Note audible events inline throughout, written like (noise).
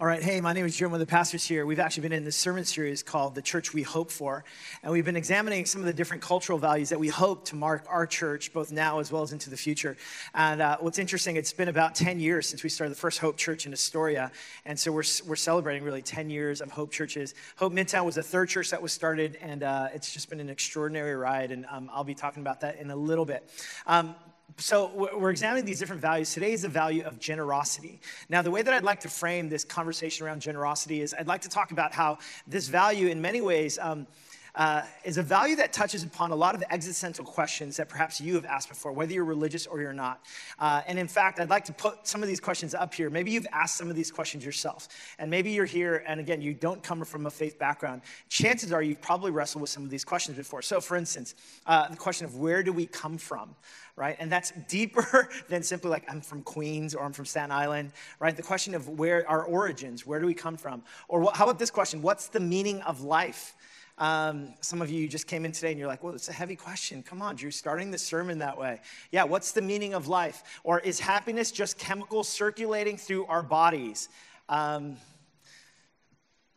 All right, hey, my name is Jim, one of the pastors here. We've actually been in this sermon series called The Church We Hope For, and we've been examining some of the different cultural values that we hope to mark our church, both now as well as into the future. And uh, what's interesting, it's been about 10 years since we started the first Hope Church in Astoria, and so we're, we're celebrating really 10 years of Hope churches. Hope Midtown was the third church that was started, and uh, it's just been an extraordinary ride, and um, I'll be talking about that in a little bit. Um, so we're examining these different values. Today is the value of generosity. Now, the way that I'd like to frame this conversation around generosity is I'd like to talk about how this value, in many ways, um, uh, is a value that touches upon a lot of existential questions that perhaps you have asked before, whether you're religious or you're not. Uh, and in fact, I'd like to put some of these questions up here. Maybe you've asked some of these questions yourself. And maybe you're here, and again, you don't come from a faith background. Chances are you've probably wrestled with some of these questions before. So, for instance, uh, the question of where do we come from? Right? And that's deeper (laughs) than simply like, I'm from Queens or I'm from Staten Island, right? The question of where our origins, where do we come from? Or what, how about this question? What's the meaning of life? Um, some of you just came in today and you're like, well, it's a heavy question. Come on, Drew, starting the sermon that way. Yeah, what's the meaning of life? Or is happiness just chemicals circulating through our bodies? Um,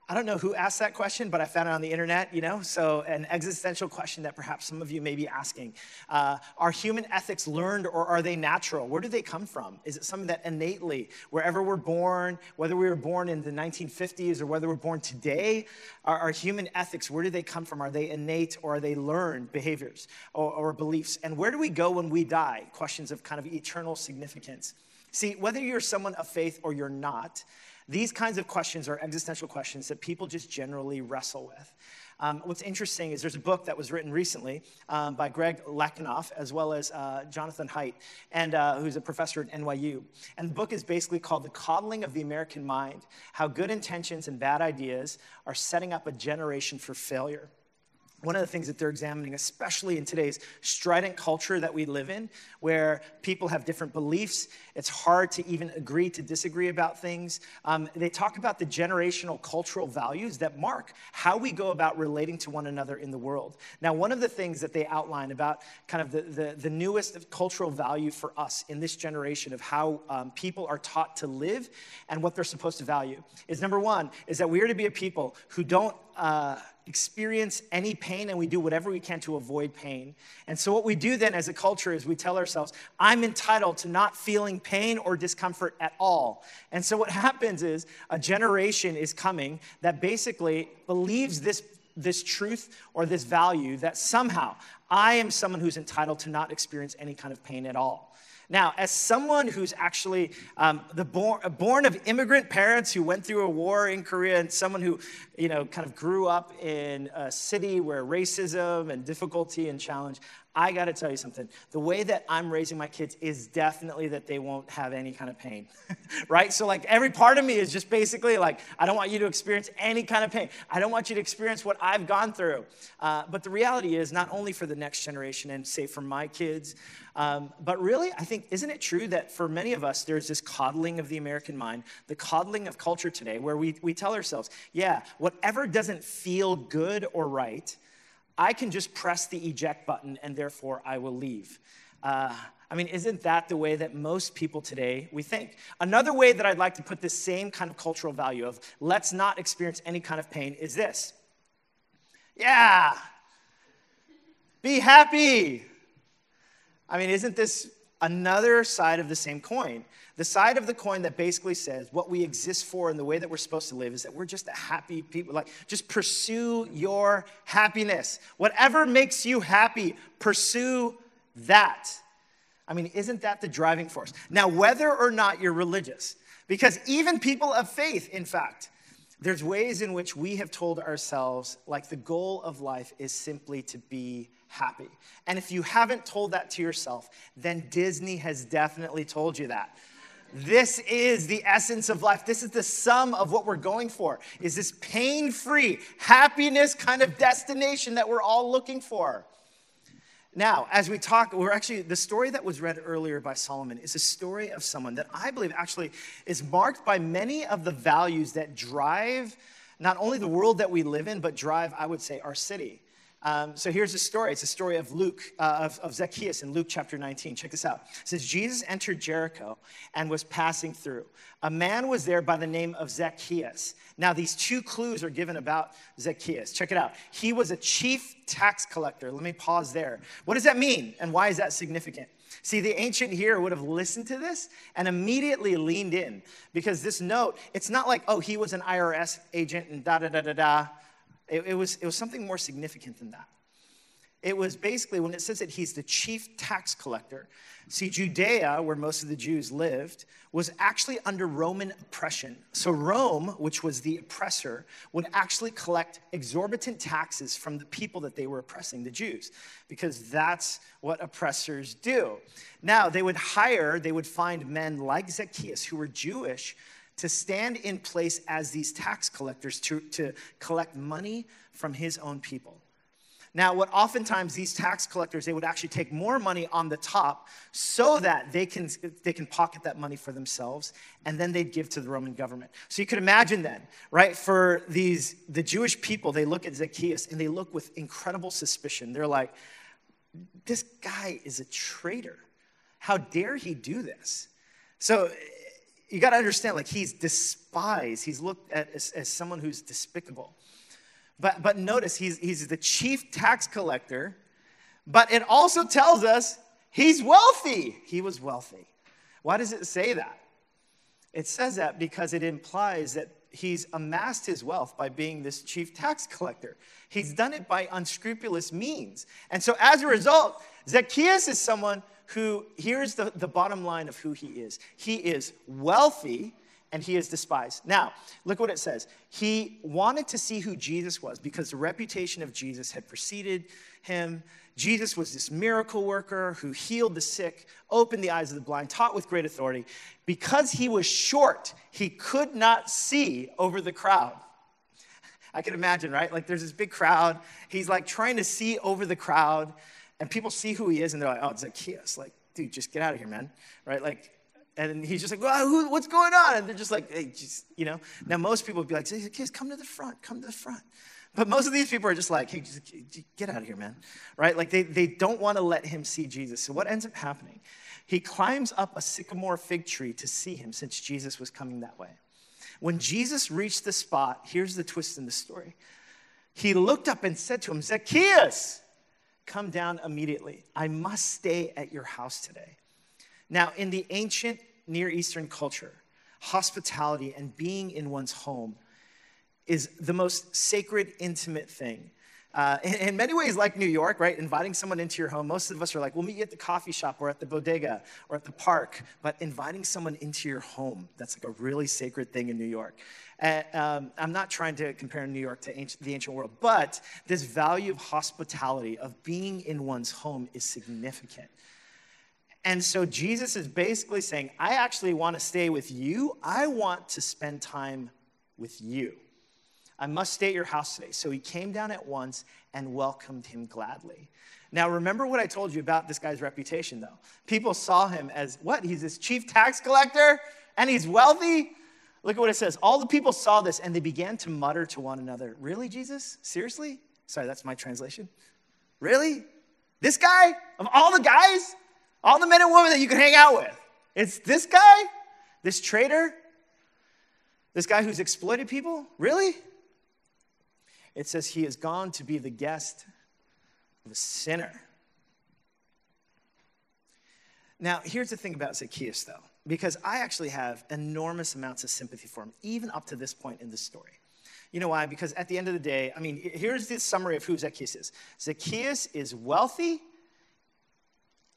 I don't know who asked that question, but I found it on the internet, you know? So, an existential question that perhaps some of you may be asking. Uh, are human ethics learned or are they natural? Where do they come from? Is it something that innately, wherever we're born, whether we were born in the 1950s or whether we're born today, are, are human ethics, where do they come from? Are they innate or are they learned behaviors or, or beliefs? And where do we go when we die? Questions of kind of eternal significance. See, whether you're someone of faith or you're not, these kinds of questions are existential questions that people just generally wrestle with. Um, what's interesting is there's a book that was written recently um, by Greg Lukianoff as well as uh, Jonathan Haidt, and uh, who's a professor at NYU. And the book is basically called "The Coddling of the American Mind: How Good Intentions and Bad Ideas Are Setting Up a Generation for Failure." One of the things that they're examining, especially in today's strident culture that we live in, where people have different beliefs, it's hard to even agree to disagree about things. Um, they talk about the generational cultural values that mark how we go about relating to one another in the world. Now, one of the things that they outline about kind of the, the, the newest cultural value for us in this generation of how um, people are taught to live and what they're supposed to value is number one, is that we are to be a people who don't. Uh, experience any pain and we do whatever we can to avoid pain. And so, what we do then as a culture is we tell ourselves, I'm entitled to not feeling pain or discomfort at all. And so, what (laughs) happens is a generation is coming that basically believes this. This truth or this value that somehow I am someone who's entitled to not experience any kind of pain at all. Now, as someone who's actually um, the born, born of immigrant parents who went through a war in Korea, and someone who, you know, kind of grew up in a city where racism and difficulty and challenge, I got to tell you something. The way that I'm raising my kids is definitely that they won't have any kind of pain, (laughs) right? So, like, every part of me is just basically like, I don't want you to experience any kind of pain. I don't want you to experience what I've gone through. Uh, but the reality is, not only for the next generation and say for my kids, um, but really, I think, isn't it true that for many of us, there's this coddling of the American mind, the coddling of culture today, where we, we tell ourselves, yeah, whatever doesn't feel good or right, I can just press the eject button and therefore I will leave. Uh, I mean, isn't that the way that most people today we think? Another way that I'd like to put this same kind of cultural value of let's not experience any kind of pain is this. Yeah. Be happy. I mean, isn't this another side of the same coin? The side of the coin that basically says what we exist for and the way that we're supposed to live is that we're just a happy people. Like, just pursue your happiness. Whatever makes you happy, pursue that. I mean, isn't that the driving force? Now, whether or not you're religious, because even people of faith, in fact, there's ways in which we have told ourselves, like, the goal of life is simply to be happy. And if you haven't told that to yourself, then Disney has definitely told you that. This is the essence of life. This is the sum of what we're going for. Is this pain-free, happiness kind of destination that we're all looking for? Now, as we talk, we're actually, the story that was read earlier by Solomon is a story of someone that I believe actually is marked by many of the values that drive not only the world that we live in, but drive, I would say, our city. Um, so here's the story. It's a story of Luke, uh, of, of Zacchaeus in Luke chapter 19. Check this out. It says, Jesus entered Jericho and was passing through. A man was there by the name of Zacchaeus. Now, these two clues are given about Zacchaeus. Check it out. He was a chief tax collector. Let me pause there. What does that mean, and why is that significant? See, the ancient here would have listened to this and immediately leaned in because this note, it's not like, oh, he was an IRS agent and da da da da da. It, it, was, it was something more significant than that. It was basically when it says that he's the chief tax collector. See, Judea, where most of the Jews lived, was actually under Roman oppression. So, Rome, which was the oppressor, would actually collect exorbitant taxes from the people that they were oppressing, the Jews, because that's what oppressors do. Now, they would hire, they would find men like Zacchaeus who were Jewish to stand in place as these tax collectors to, to collect money from his own people. Now, what oftentimes these tax collectors, they would actually take more money on the top so that they can, they can pocket that money for themselves and then they'd give to the Roman government. So you could imagine then, right, for these, the Jewish people, they look at Zacchaeus and they look with incredible suspicion. They're like, this guy is a traitor. How dare he do this? So you got to understand, like, he's despised. He's looked at as, as someone who's despicable. But, but notice, he's, he's the chief tax collector, but it also tells us he's wealthy. He was wealthy. Why does it say that? It says that because it implies that he's amassed his wealth by being this chief tax collector. He's done it by unscrupulous means. And so as a result, Zacchaeus is someone who, here's the, the bottom line of who he is he is wealthy and he is despised. Now, look what it says. He wanted to see who Jesus was because the reputation of Jesus had preceded him. Jesus was this miracle worker who healed the sick, opened the eyes of the blind, taught with great authority. Because he was short, he could not see over the crowd. I can imagine, right? Like there's this big crowd. He's like trying to see over the crowd and people see who he is and they're like, oh, Zacchaeus. Like, dude, just get out of here, man. Right? Like, and he's just like, well, who, what's going on? And they're just like, hey, just, you know. Now, most people would be like, Zacchaeus, come to the front, come to the front. But most of these people are just like, hey, just get out of here, man. Right? Like, they, they don't want to let him see Jesus. So, what ends up happening? He climbs up a sycamore fig tree to see him since Jesus was coming that way. When Jesus reached the spot, here's the twist in the story. He looked up and said to him, Zacchaeus, Come down immediately. I must stay at your house today. Now, in the ancient Near Eastern culture, hospitality and being in one's home is the most sacred, intimate thing. Uh, in, in, many ways, like New York, right? Inviting someone into your home, most of us are like, we'll meet you at the coffee shop or at the bodega or at the park. But inviting someone into your home, that's like a really sacred thing in New York. Um, I'm not trying to compare New York to ancient, the ancient world, but this value of hospitality, of being in one's home, is significant. And so Jesus is basically saying, I actually want to stay with you. I want to spend time with you. I must stay at your house today. So he came down at once and welcomed him gladly. Now, remember what I told you about this guy's reputation, though. People saw him as what? He's this chief tax collector and he's wealthy? Look at what it says. All the people saw this and they began to mutter to one another, Really, Jesus? Seriously? Sorry, that's my translation. Really? This guy? Of all the guys? All the men and women that you can hang out with? It's this guy? This traitor? This guy who's exploited people? Really? It says he has gone to be the guest of a sinner. Now, here's the thing about Zacchaeus, though because I actually have enormous amounts of sympathy for him, even up to this point in the story. You know why? Because at the end of the day, I mean, here's the summary of who Zacchaeus is Zacchaeus is wealthy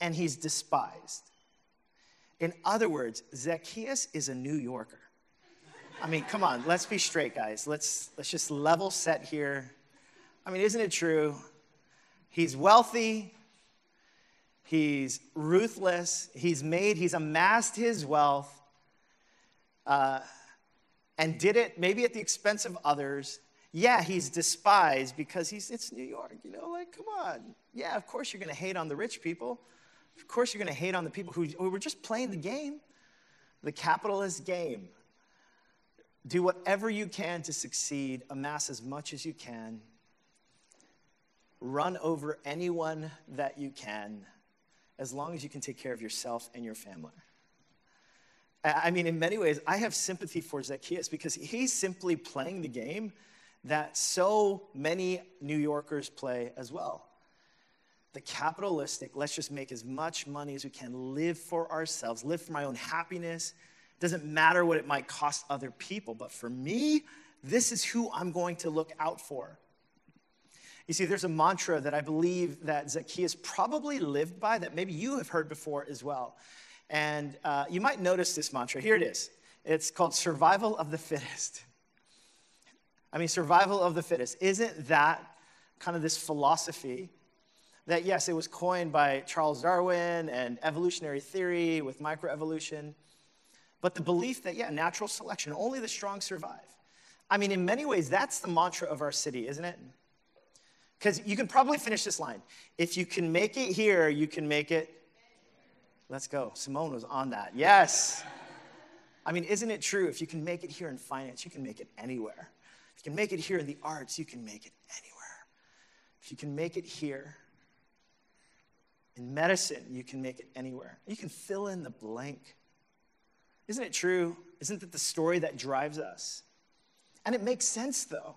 and he's despised. In other words, Zacchaeus is a New Yorker. I mean, come on, let's be straight, guys. Let's, let's just level set here. I mean, isn't it true? He's wealthy, He's ruthless. He's made, he's amassed his wealth uh, and did it maybe at the expense of others. Yeah, he's despised because he's, it's New York, you know, like, come on. Yeah, of course you're going to hate on the rich people. Of course you're going to hate on the people who, who were just playing the game, the capitalist game. Do whatever you can to succeed, amass as much as you can. run over anyone that you can, as long as you can take care of yourself and your family. I mean, in many ways, I have sympathy for Zacchaeus because he's simply playing the game that so many New Yorkers play as well. The capitalistic, let's just make as much money as we can, live for ourselves, live for my own happiness. Doesn't matter what it might cost other people, but for me, this is who I'm going to look out for. You see, there's a mantra that I believe that Zacchaeus probably lived by that maybe you have heard before as well. And uh, you might notice this mantra. Here it is it's called survival of the fittest. I mean, survival of the fittest. Isn't that kind of this philosophy that, yes, it was coined by Charles Darwin and evolutionary theory with microevolution, but the belief that, yeah, natural selection, only the strong survive. I mean, in many ways, that's the mantra of our city, isn't it? Because you can probably finish this line. If you can make it here, you can make it. Let's go. Simone was on that. Yes. I mean, isn't it true? If you can make it here in finance, you can make it anywhere. If you can make it here in the arts, you can make it anywhere. If you can make it here in medicine, you can make it anywhere. You can fill in the blank. Isn't it true? Isn't that the story that drives us? And it makes sense, though,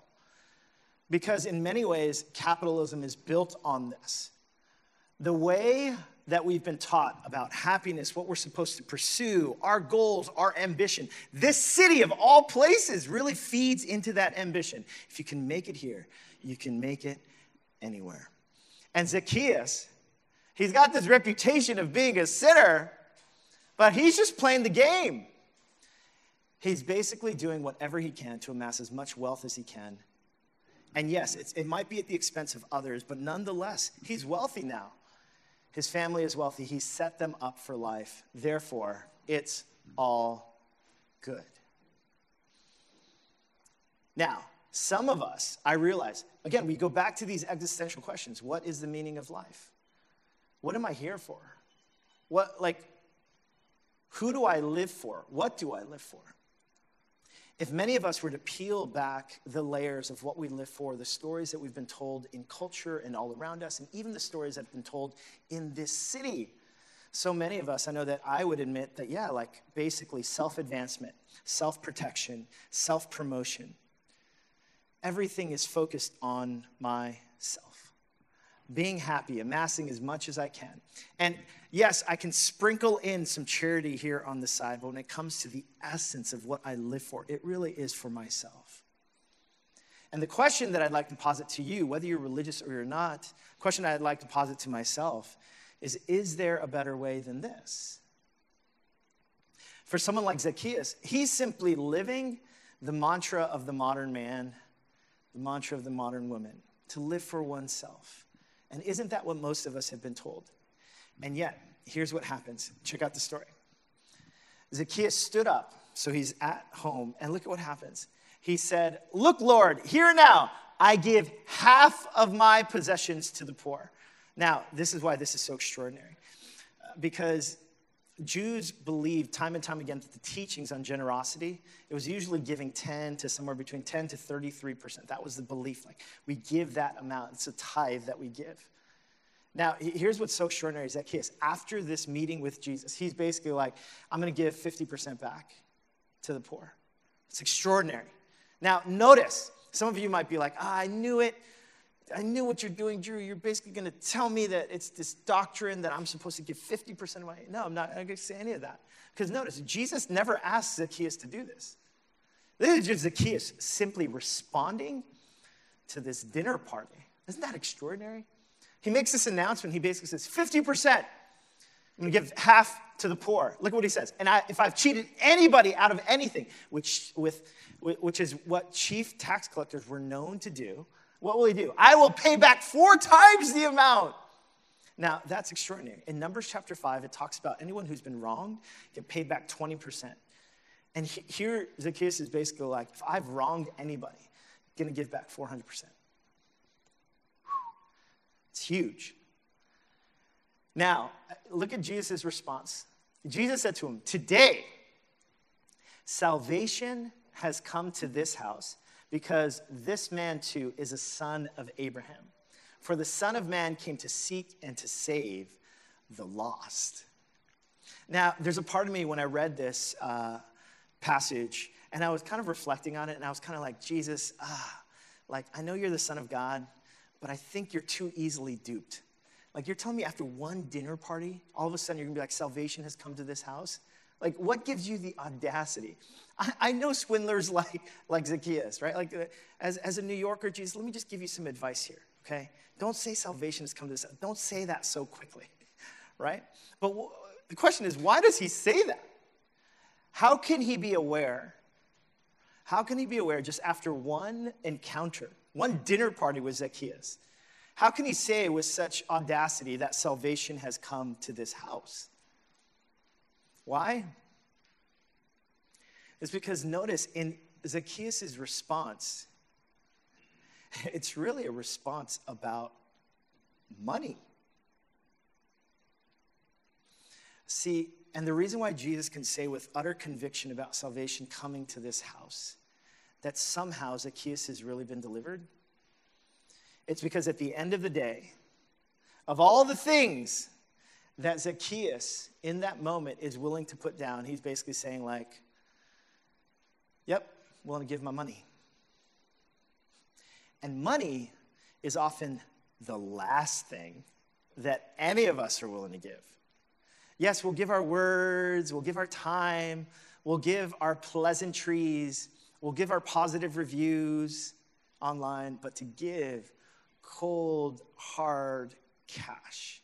because in many ways, capitalism is built on this. The way that we've been taught about happiness, what we're supposed to pursue, our goals, our ambition. This city of all places really feeds into that ambition. If you can make it here, you can make it anywhere. And Zacchaeus, he's got this reputation of being a sinner, but he's just playing the game. He's basically doing whatever he can to amass as much wealth as he can. And yes, it might be at the expense of others, but nonetheless, he's wealthy now. His family is wealthy. He set them up for life. Therefore, it's all good. Now, some of us, I realize, again, we go back to these existential questions. What is the meaning of life? What am I here for? What, like, who do I live for? What do I live for? If many of us were to peel back the layers of what we live for, the stories that we've been told in culture and all around us, and even the stories that have been told in this city, so many of us, I know that I would admit that, yeah, like basically self advancement, self protection, self promotion, everything is focused on myself being happy, amassing as much as I can. And yes, I can sprinkle in some charity here on the side, but when it comes to the essence of what I live for, it really is for myself. And the question that I'd like to posit to you, whether you're religious or you're not, question I'd like to posit to myself is Is there a better way than this? For someone like Zacchaeus, he's simply living the mantra of the modern man, the mantra of the modern woman to live for oneself. And isn't that what most of us have been told? And yet, here's what happens. Check out the story. Zacchaeus stood up, so he's at home, and look at what happens. He said, Look, Lord, here now, I give half of my possessions to the poor. Now, this is why this is so extraordinary. Uh, because Jews believed time and time again that the teachings on generosity, it was usually giving 10 to somewhere between 10 to 33%. That was the belief. Like, we give that amount. It's a tithe that we give. Now, here's what's so extraordinary is that case. After this meeting with Jesus, he's basically like, I'm going to give 50% back to the poor. It's extraordinary. Now, notice, some of you might be like, ah, I knew it. I knew what you're doing, Drew. You're basically going to tell me that it's this doctrine that I'm supposed to give 50% of my. No, I'm not going to say any of that. Because notice, Jesus never asked Zacchaeus to do this. This is just Zacchaeus simply responding to this dinner party. Isn't that extraordinary? He makes this announcement. He basically says, 50%. I'm going to give half to the poor. Look at what he says. And I, if I've cheated anybody out of anything, which, with, which is what chief tax collectors were known to do, what will he do? I will pay back four times the amount. Now, that's extraordinary. In Numbers chapter 5, it talks about anyone who's been wronged get paid back 20%. And here, Zacchaeus is basically like, if I've wronged anybody, I'm going to give back 400%. It's huge. Now, look at Jesus' response. Jesus said to him, Today, salvation has come to this house because this man too is a son of Abraham. For the Son of Man came to seek and to save the lost. Now, there's a part of me when I read this uh, passage, and I was kind of reflecting on it, and I was kind of like, Jesus, ah, like, I know you're the Son of God, but I think you're too easily duped. Like, you're telling me after one dinner party, all of a sudden you're gonna be like, salvation has come to this house? Like, what gives you the audacity? I, I know swindlers (laughs) like, like Zacchaeus, right? Like, uh, as, as a New Yorker, Jesus, let me just give you some advice here, okay? Don't say salvation has come to this. Don't say that so quickly, (laughs) right? But w- the question is, why does he say that? How can he be aware? How can he be aware just after one encounter, one dinner party with Zacchaeus? How can he say with such audacity that salvation has come to this house? Why? It's because notice in Zacchaeus' response, (laughs) it's really a response about money. See, and the reason why Jesus can say with utter conviction about salvation coming to this house that somehow Zacchaeus has really been delivered, it's because at the end of the day, of all the things that Zacchaeus in that moment is willing to put down, he's basically saying, like, yep, willing to give my money. And money is often the last thing that any of us are willing to give. Yes, we'll give our words, we'll give our time, we'll give our pleasantries, we'll give our positive reviews online, but to give cold, hard cash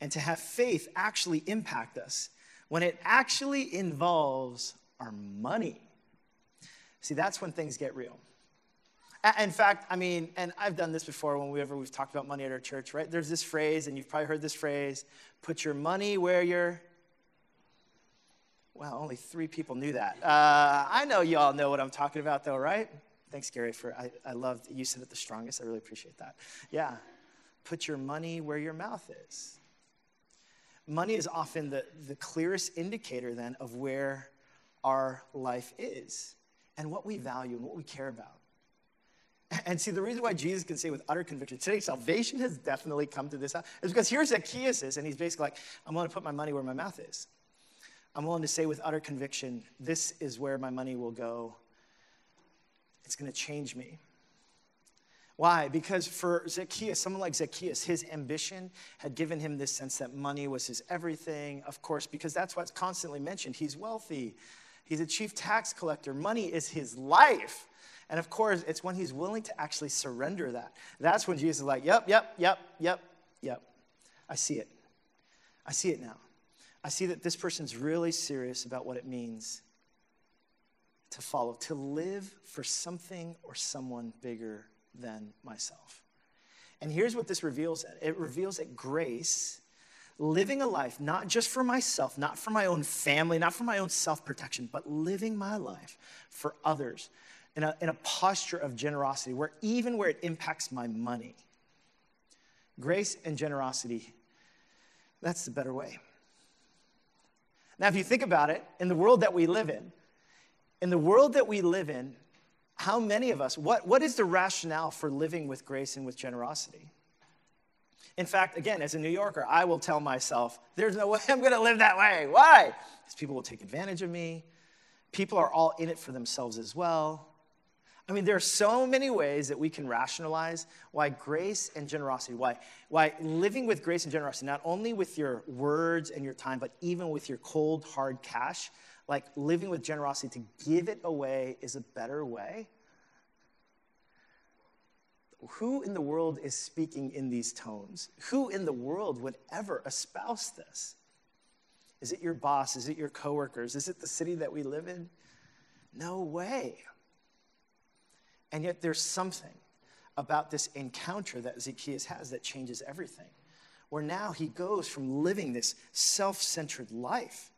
and to have faith actually impact us when it actually involves our money. See, that's when things get real. In fact, I mean, and I've done this before whenever we ever we've talked about money at our church, right? There's this phrase, and you've probably heard this phrase: "Put your money where your." Well, only three people knew that. Uh, I know you all know what I'm talking about, though, right? Thanks, Gary, for I, I loved you said it the strongest. I really appreciate that. Yeah, put your money where your mouth is. Money is often the, the clearest indicator then of where our life is and what we value and what we care about. And see, the reason why Jesus can say with utter conviction, today salvation has definitely come to this house, is because here's Zacchaeus is, and he's basically like, I'm willing to put my money where my mouth is. I'm willing to say with utter conviction, this is where my money will go. It's going to change me. Why? Because for Zacchaeus, someone like Zacchaeus, his ambition had given him this sense that money was his everything, of course, because that's what's constantly mentioned. He's wealthy, he's a chief tax collector, money is his life. And of course, it's when he's willing to actually surrender that. That's when Jesus is like, yep, yep, yep, yep, yep. I see it. I see it now. I see that this person's really serious about what it means to follow, to live for something or someone bigger than myself. And here's what this reveals it reveals that grace, living a life not just for myself, not for my own family, not for my own self protection, but living my life for others in a, in a posture of generosity, where even where it impacts my money, grace and generosity, that's the better way. Now, if you think about it, in the world that we live in, in the world that we live in, how many of us, what, what is the rationale for living with grace and with generosity? In fact, again, as a New Yorker, I will tell myself, there's no way I'm gonna live that way. Why? Because people will take advantage of me. People are all in it for themselves as well. I mean, there are so many ways that we can rationalize why grace and generosity, why, why living with grace and generosity, not only with your words and your time, but even with your cold, hard cash, like living with generosity to give it away is a better way. Who in the world is speaking in these tones? Who in the world would ever espouse this? Is it your boss? Is it your coworkers? Is it the city that we live in? No way. And yet, there's something about this encounter that Zacchaeus has that changes everything. Where now he goes from living this self centered life,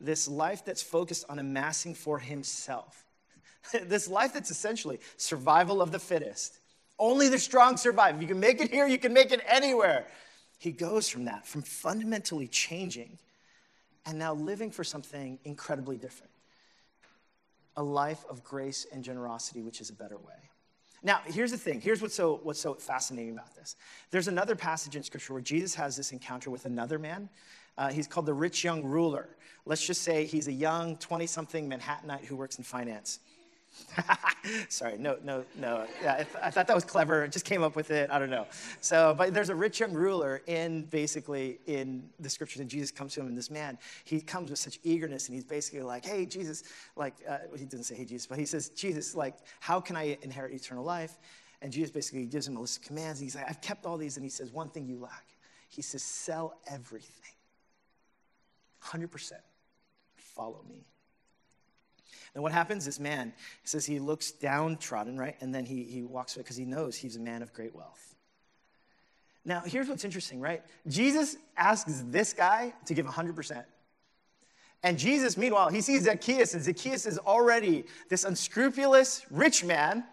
this life that's focused on amassing for himself, (laughs) this life that's essentially survival of the fittest. Only the strong survive. If you can make it here, you can make it anywhere. He goes from that, from fundamentally changing, and now living for something incredibly different a life of grace and generosity, which is a better way. Now, here's the thing. Here's what's so, what's so fascinating about this. There's another passage in Scripture where Jesus has this encounter with another man. Uh, he's called the rich young ruler. Let's just say he's a young 20 something Manhattanite who works in finance. (laughs) Sorry, no, no, no. Yeah, I, thought that was clever. Just came up with it. I don't know. So, but there's a rich young ruler in basically in the scriptures, and Jesus comes to him, and this man, he comes with such eagerness, and he's basically like, "Hey, Jesus," like uh, he doesn't say, "Hey, Jesus," but he says, "Jesus, like, how can I inherit eternal life?" And Jesus basically gives him a list of commands. And he's like, "I've kept all these," and he says, "One thing you lack." He says, "Sell everything, hundred percent, follow me." And what happens? This man says he looks downtrodden, right? And then he, he walks away because he knows he's a man of great wealth. Now, here's what's interesting, right? Jesus asks this guy to give 100%. And Jesus, meanwhile, he sees Zacchaeus, and Zacchaeus is already this unscrupulous rich man.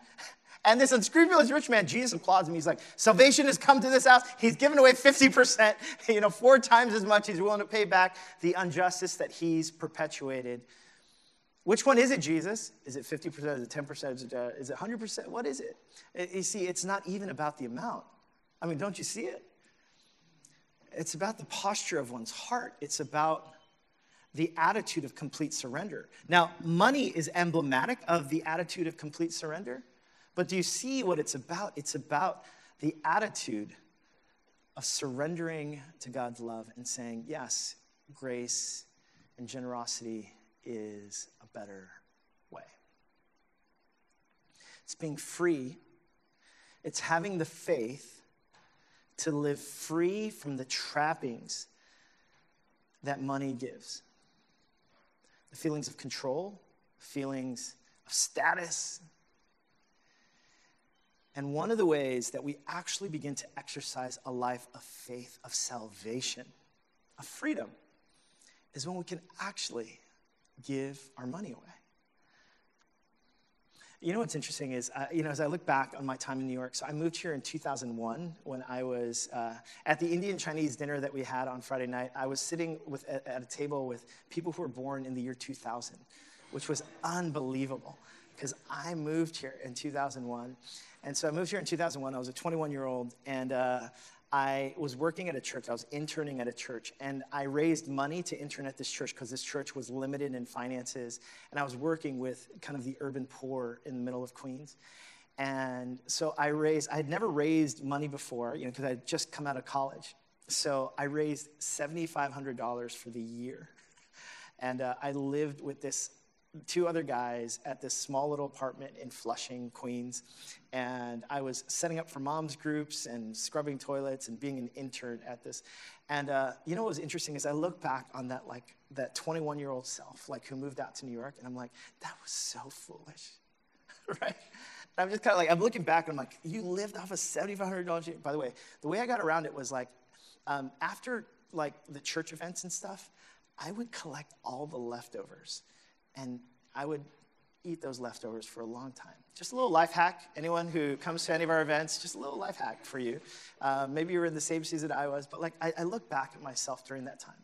And this unscrupulous rich man, Jesus applauds him. He's like, Salvation has come to this house. He's given away 50%, (laughs) you know, four times as much. He's willing to pay back the injustice that he's perpetuated which one is it, Jesus? Is it 50%? Is it 10%? Is it, uh, is it 100%? What is it? You see, it's not even about the amount. I mean, don't you see it? It's about the posture of one's heart. It's about the attitude of complete surrender. Now, money is emblematic of the attitude of complete surrender, but do you see what it's about? It's about the attitude of surrendering to God's love and saying, Yes, grace and generosity is a better way. It's being free, it's having the faith to live free from the trappings that money gives the feelings of control, feelings of status. And one of the ways that we actually begin to exercise a life of faith, of salvation, of freedom, is when we can actually give our money away. You know what's interesting is, uh, you know, as I look back on my time in New York, so I moved here in 2001 when I was uh, at the Indian Chinese dinner that we had on Friday night. I was sitting with, at, at a table with people who were born in the year 2000, which was unbelievable because I moved here in 2001. And so I moved here in 2001. I was a 21 year old, and uh, I was working at a church. I was interning at a church, and I raised money to intern at this church because this church was limited in finances. And I was working with kind of the urban poor in the middle of Queens. And so I raised, I had never raised money before, you know, because I had just come out of college. So I raised $7,500 for the year. And uh, I lived with this two other guys at this small little apartment in Flushing, Queens. And I was setting up for moms groups and scrubbing toilets and being an intern at this. And uh, you know what was interesting is I look back on that like that 21 year old self, like who moved out to New York, and I'm like, that was so foolish, (laughs) right? And I'm just kind of like I'm looking back and I'm like, you lived off of $7,500. By the way, the way I got around it was like um, after like the church events and stuff, I would collect all the leftovers and I would eat those leftovers for a long time. Just a little life hack. Anyone who comes to any of our events, just a little life hack for you. Uh, maybe you were in the same season I was, but like I, I look back at myself during that time,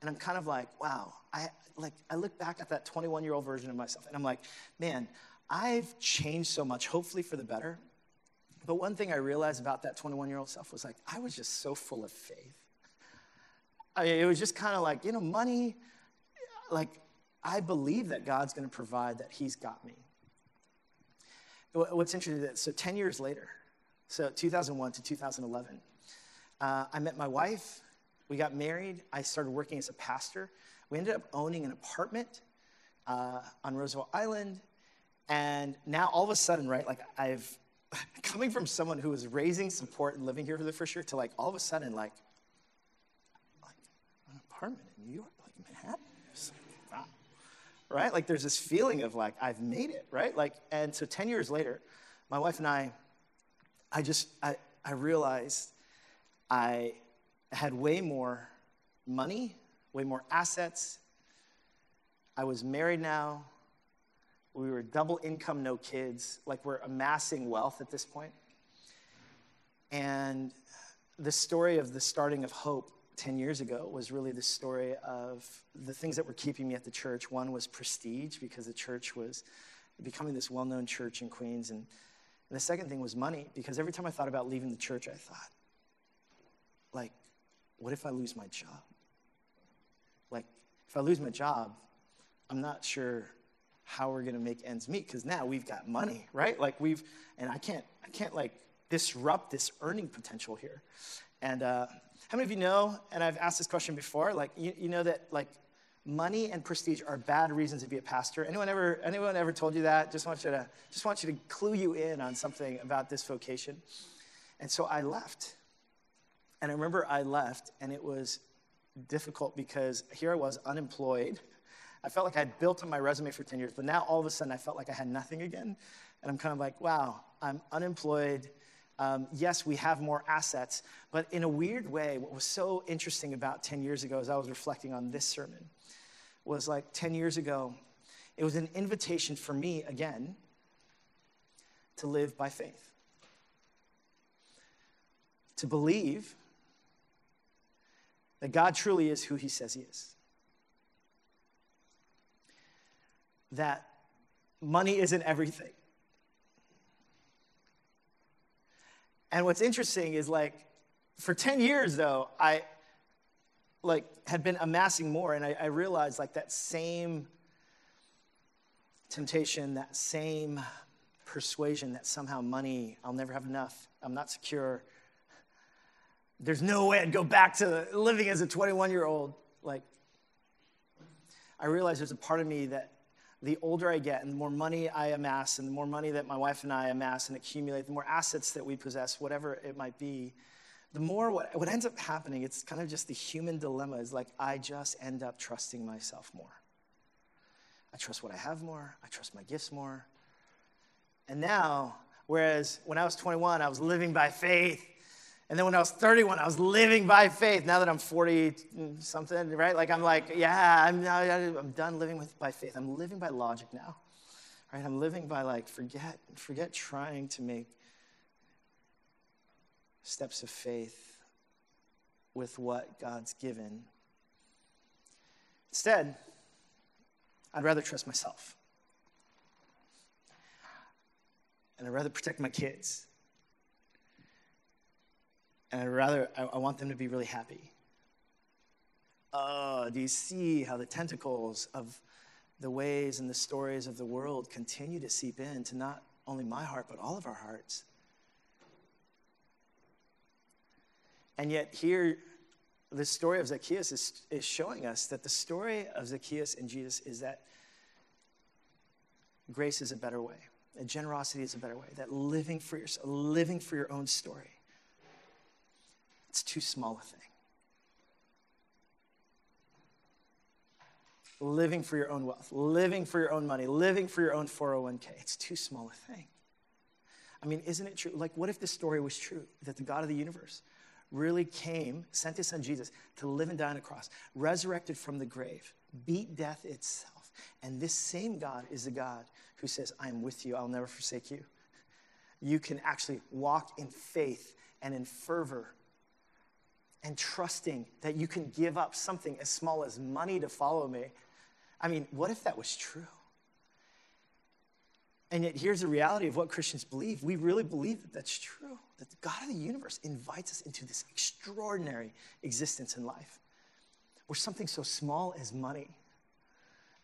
and I'm kind of like, wow. I like I look back at that 21 year old version of myself, and I'm like, man, I've changed so much. Hopefully for the better. But one thing I realized about that 21 year old self was like I was just so full of faith. I mean, it was just kind of like you know money, like I believe that God's going to provide, that He's got me. What's interesting is that, so 10 years later, so 2001 to 2011, uh, I met my wife. We got married. I started working as a pastor. We ended up owning an apartment uh, on Roosevelt Island. And now all of a sudden, right, like I've, (laughs) coming from someone who was raising support and living here for the first year to like all of a sudden, like, like an apartment in New York right? Like there's this feeling of like, I've made it, right? Like, and so 10 years later, my wife and I, I just, I, I realized I had way more money, way more assets. I was married now. We were double income, no kids. Like we're amassing wealth at this point. And the story of the starting of hope 10 years ago was really the story of the things that were keeping me at the church. One was prestige, because the church was becoming this well known church in Queens. And, And the second thing was money, because every time I thought about leaving the church, I thought, like, what if I lose my job? Like, if I lose my job, I'm not sure how we're gonna make ends meet, because now we've got money, right? Like we've, and I can't, I can't like disrupt this earning potential here. And uh, how many of you know, and I've asked this question before, like, you, you know that like money and prestige are bad reasons to be a pastor. Anyone ever, anyone ever told you that? Just want you to, just want you to clue you in on something about this vocation. And so I left. And I remember I left, and it was difficult because here I was unemployed. I felt like I'd built on my resume for 10 years, but now all of a sudden I felt like I had nothing again. And I'm kind of like, wow, I'm unemployed. Um, yes, we have more assets, but in a weird way, what was so interesting about 10 years ago as I was reflecting on this sermon was like 10 years ago, it was an invitation for me again to live by faith, to believe that God truly is who he says he is. That money isn't everything. And what's interesting is like, for 10 years though, I like had been amassing more, and I, I realized like that same temptation, that same persuasion that somehow money, I'll never have enough, I'm not secure. There's no way I'd go back to living as a 21 year old. Like, I realized there's a part of me that the older I get and the more money I amass and the more money that my wife and I amass and accumulate, the more assets that we possess, whatever it might be, the more what, what ends up happening, it's kind of just the human dilemma is like, I just end up trusting myself more. I trust what I have more, I trust my gifts more. And now, whereas when I was 21, I was living by faith. And then when I was 31, I was living by faith. Now that I'm 40 something, right? Like I'm like, yeah, I'm, now, I'm done living with, by faith. I'm living by logic now, right? I'm living by like, forget, forget trying to make steps of faith with what God's given. Instead, I'd rather trust myself. And I'd rather protect my kids. And I'd rather, I, I want them to be really happy. Oh, do you see how the tentacles of the ways and the stories of the world continue to seep into not only my heart, but all of our hearts? And yet, here, the story of Zacchaeus is, is showing us that the story of Zacchaeus and Jesus is that grace is a better way, that generosity is a better way, that living for, your, living for your own story, it's too small a thing. Living for your own wealth, living for your own money, living for your own 401k, it's too small a thing. I mean, isn't it true? Like, what if this story was true? That the God of the universe, really came, sent his son Jesus to live and die on a cross, resurrected from the grave, beat death itself. And this same God is the God who says, I am with you, I'll never forsake you. You can actually walk in faith and in fervor and trusting that you can give up something as small as money to follow me. I mean, what if that was true? And yet, here's the reality of what Christians believe. We really believe that that's true, that the God of the universe invites us into this extraordinary existence in life where something so small as money,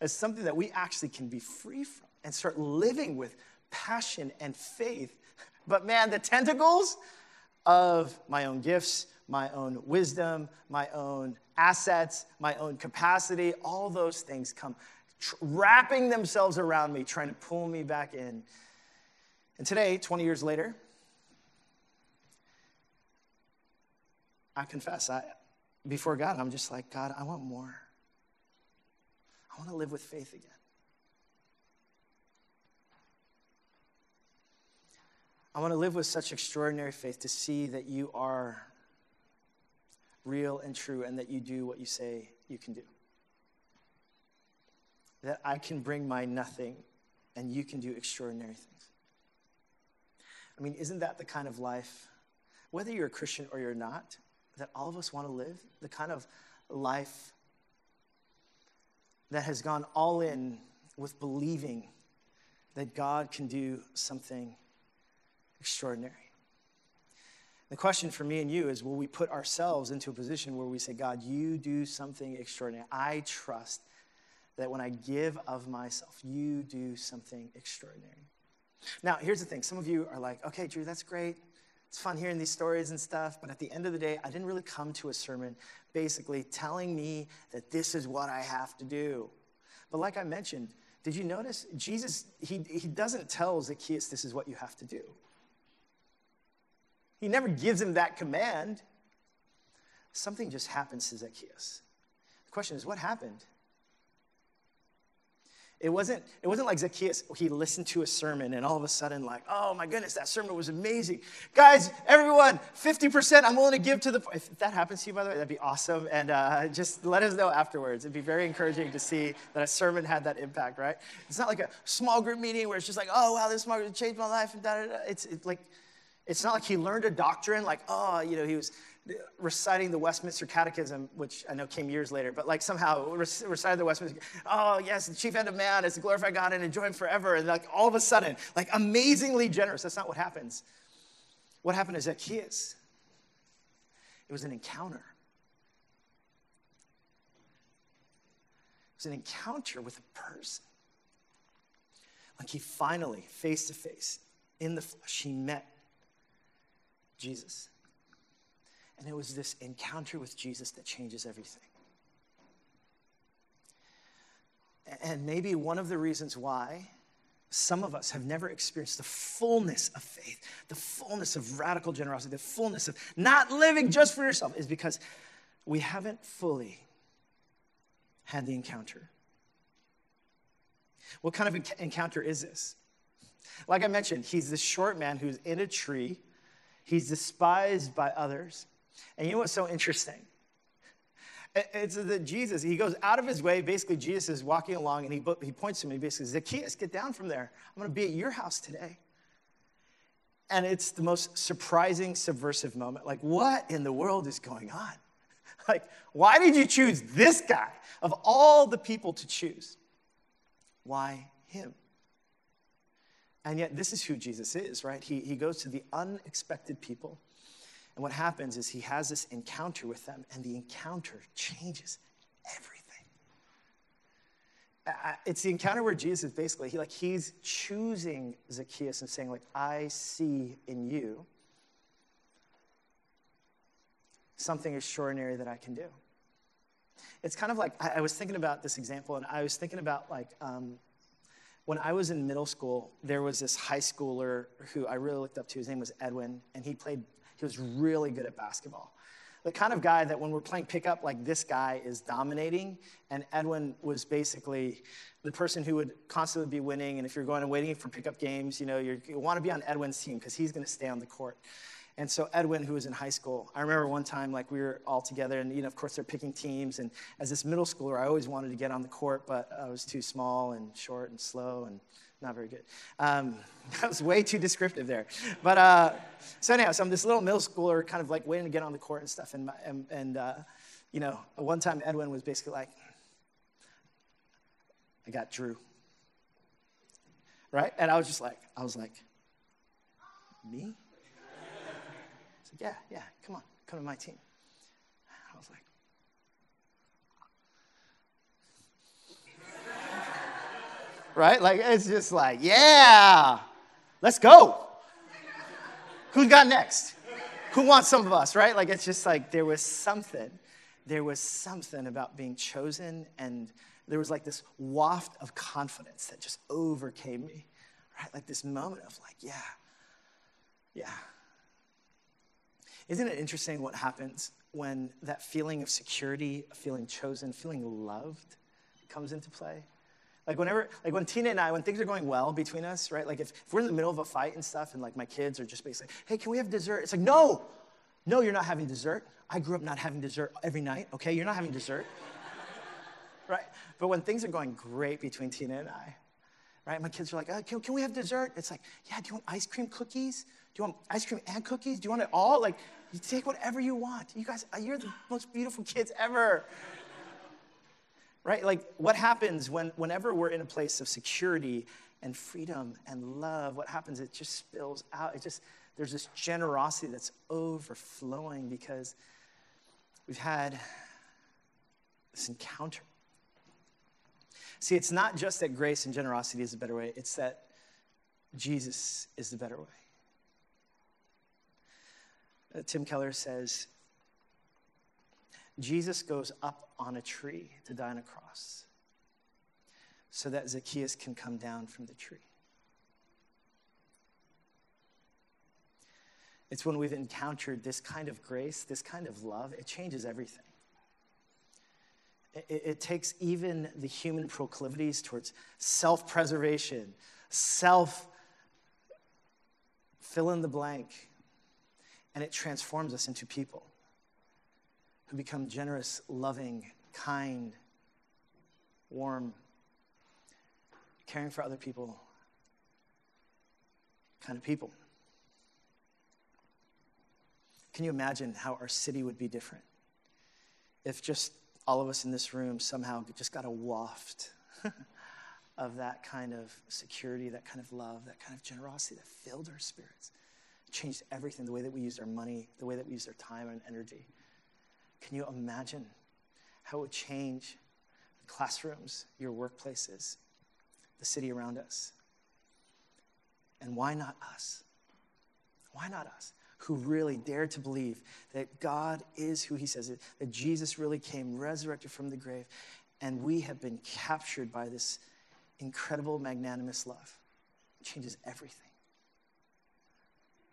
as something that we actually can be free from and start living with passion and faith. But man, the tentacles of my own gifts, my own wisdom, my own assets, my own capacity, all those things come tr- wrapping themselves around me, trying to pull me back in. And today, 20 years later, I confess, I, before God, I'm just like, God, I want more. I want to live with faith again. I want to live with such extraordinary faith to see that you are real and true and that you do what you say you can do that I can bring my nothing and you can do extraordinary things. I mean, isn't that the kind of life, whether you're a Christian or you're not, that all of us want to live? The kind of life that has gone all in with believing that God can do something extraordinary. The question for me and you is will we put ourselves into a position where we say, God, you do something extraordinary? I trust that when I give of myself, you do something extraordinary. Now, here's the thing some of you are like, okay, Drew, that's great. It's fun hearing these stories and stuff, but at the end of the day, I didn't really come to a sermon basically telling me that this is what I have to do. But like I mentioned, did you notice? Jesus, he, he doesn't tell Zacchaeus this is what you have to do. He never gives him that command. Something just happens to Zacchaeus. The question is, what happened? It wasn't, it wasn't like Zacchaeus, he listened to a sermon and all of a sudden, like, oh my goodness, that sermon was amazing. Guys, everyone, 50% I'm willing to give to the. If that happens to you, by the way, that'd be awesome. And uh, just let us know afterwards. It'd be very encouraging to see that a sermon had that impact, right? It's not like a small group meeting where it's just like, oh, wow, this small group changed my life. And da, da, da. It's, it's like, it's not like he learned a doctrine, like, oh, you know, he was reciting the Westminster Catechism, which I know came years later, but like somehow recited the Westminster. Oh yes, the chief end of man is to glorify God and enjoy Him forever. And like all of a sudden, like amazingly generous. That's not what happens. What happened to Zacchaeus? It was an encounter. It was an encounter with a person. Like he finally, face to face, in the flesh, he met Jesus. And it was this encounter with Jesus that changes everything. And maybe one of the reasons why some of us have never experienced the fullness of faith, the fullness of radical generosity, the fullness of not living just for yourself is because we haven't fully had the encounter. What kind of encounter is this? Like I mentioned, he's this short man who's in a tree, he's despised by others. And you know what's so interesting? It's that Jesus, he goes out of his way. Basically, Jesus is walking along and he, he points to me. He basically says, Zacchaeus, get down from there. I'm going to be at your house today. And it's the most surprising, subversive moment. Like, what in the world is going on? (laughs) Like, why did you choose this guy of all the people to choose? Why him? And yet, this is who Jesus is, right? He, he goes to the unexpected people and what happens is he has this encounter with them, and the encounter changes everything. It's the encounter where Jesus is basically, he, like, he's choosing Zacchaeus and saying, like, I see in you something extraordinary that I can do. It's kind of like, I, was thinking about this example, and I was thinking about, like, um, when I was in middle school, there was this high schooler who I really looked up to. His name was Edwin, and he played he was really good at basketball. The kind of guy that when we're playing pickup, like this guy is dominating, and Edwin was basically the person who would constantly be winning. And if you're going and waiting for pickup games, you know, you want to be on Edwin's team because he's going to stay on the court. And so Edwin, who was in high school, I remember one time like we were all together, and you know, of course they're picking teams. And as this middle schooler, I always wanted to get on the court, but I was too small and short and slow and not very good. Um, (laughs) that was way too descriptive there. But uh, so anyhow, so I'm this little middle schooler, kind of like waiting to get on the court and stuff. And, my, and, and uh, you know, one time Edwin was basically like, I got Drew. Right? And I was just like, I was like, me? Said, yeah, yeah, come on, come to my team. I was like, right? Like, it's just like, yeah, let's go. Who's got next? Who wants some of us, right? Like, it's just like there was something. There was something about being chosen, and there was like this waft of confidence that just overcame me, right? Like this moment of, like, yeah, yeah. Isn't it interesting what happens when that feeling of security, feeling chosen, feeling loved comes into play? Like whenever, like when Tina and I, when things are going well between us, right? Like if, if we're in the middle of a fight and stuff, and like my kids are just basically, hey, can we have dessert? It's like, no, no, you're not having dessert. I grew up not having dessert every night, okay? You're not having dessert. (laughs) right? But when things are going great between Tina and I, right? My kids are like, oh, can, can we have dessert? It's like, yeah, do you want ice cream cookies? Do you want ice cream and cookies? Do you want it all? Like, you take whatever you want. You guys, uh, you're the most beautiful kids ever right? Like, what happens when, whenever we're in a place of security and freedom and love, what happens? It just spills out. It just, there's this generosity that's overflowing because we've had this encounter. See, it's not just that grace and generosity is a better way, it's that Jesus is the better way. Uh, Tim Keller says Jesus goes up on a tree to die on a cross so that Zacchaeus can come down from the tree. It's when we've encountered this kind of grace, this kind of love, it changes everything. It, it takes even the human proclivities towards self preservation, self fill in the blank, and it transforms us into people who become generous, loving, kind, warm, caring for other people kind of people. Can you imagine how our city would be different if just all of us in this room somehow just got a waft (laughs) of that kind of security, that kind of love, that kind of generosity that filled our spirits? It changed everything the way that we used our money, the way that we used our time and energy. Can you imagine how it would change the classrooms, your workplaces, the city around us? And why not us? Why not us? Who really dare to believe that God is who He says that Jesus really came resurrected from the grave, and we have been captured by this incredible, magnanimous love. It changes everything.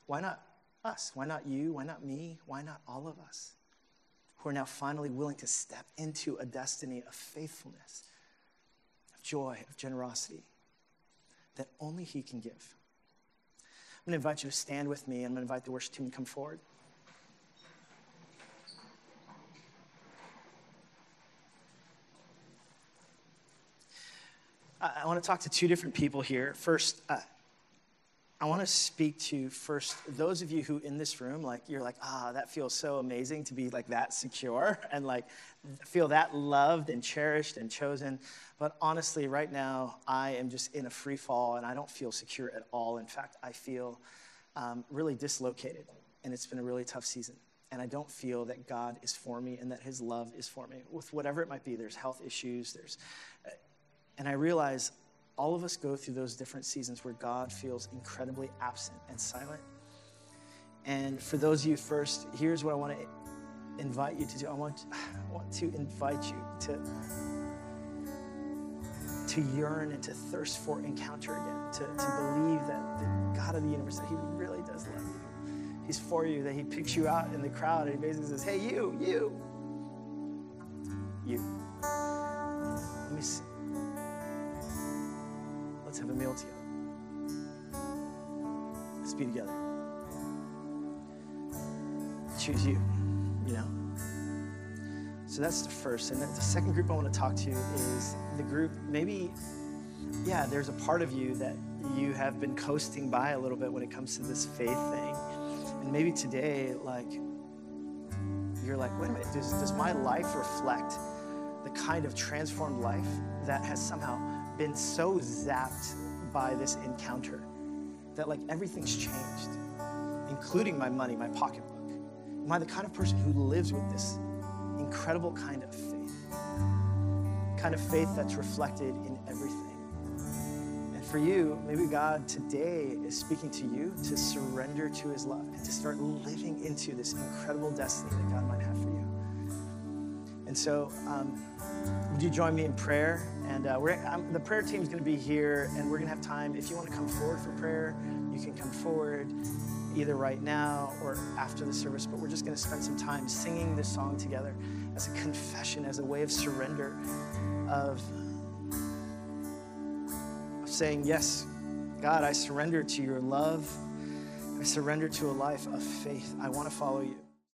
Why not us? Why not you? Why not me? Why not all of us? who are now finally willing to step into a destiny of faithfulness, of joy, of generosity that only He can give. I'm going to invite you to stand with me. I'm going to invite the worship team to come forward. I want to talk to two different people here. First, uh, I want to speak to first those of you who in this room, like you're like, ah, that feels so amazing to be like that secure (laughs) and like feel that loved and cherished and chosen. But honestly, right now, I am just in a free fall and I don't feel secure at all. In fact, I feel um, really dislocated and it's been a really tough season. And I don't feel that God is for me and that His love is for me with whatever it might be. There's health issues, there's, uh, and I realize all of us go through those different seasons where God feels incredibly absent and silent. And for those of you first, here's what I want to invite you to do. I want, (sighs) I want to invite you to, to yearn and to thirst for encounter again, to, to believe that the God of the universe, that He really does love you. He's for you, that He picks you out in the crowd and He basically says, Hey, you, you, you. Let me see. Let's have a meal together. Let's be together. Choose you, you know. So that's the first. And the second group I want to talk to is the group, maybe, yeah, there's a part of you that you have been coasting by a little bit when it comes to this faith thing. And maybe today, like, you're like, wait a minute, does, does my life reflect the kind of transformed life that has somehow been so zapped by this encounter that like everything's changed, including my money, my pocketbook. Am I the kind of person who lives with this incredible kind of faith? Kind of faith that's reflected in everything. And for you, maybe God today is speaking to you to surrender to his love and to start living into this incredible destiny that God might have for you. And so, um, would you join me in prayer? And uh, the prayer team is going to be here, and we're going to have time. If you want to come forward for prayer, you can come forward either right now or after the service. But we're just going to spend some time singing this song together as a confession, as a way of surrender, of, of saying, Yes, God, I surrender to your love. I surrender to a life of faith. I want to follow you.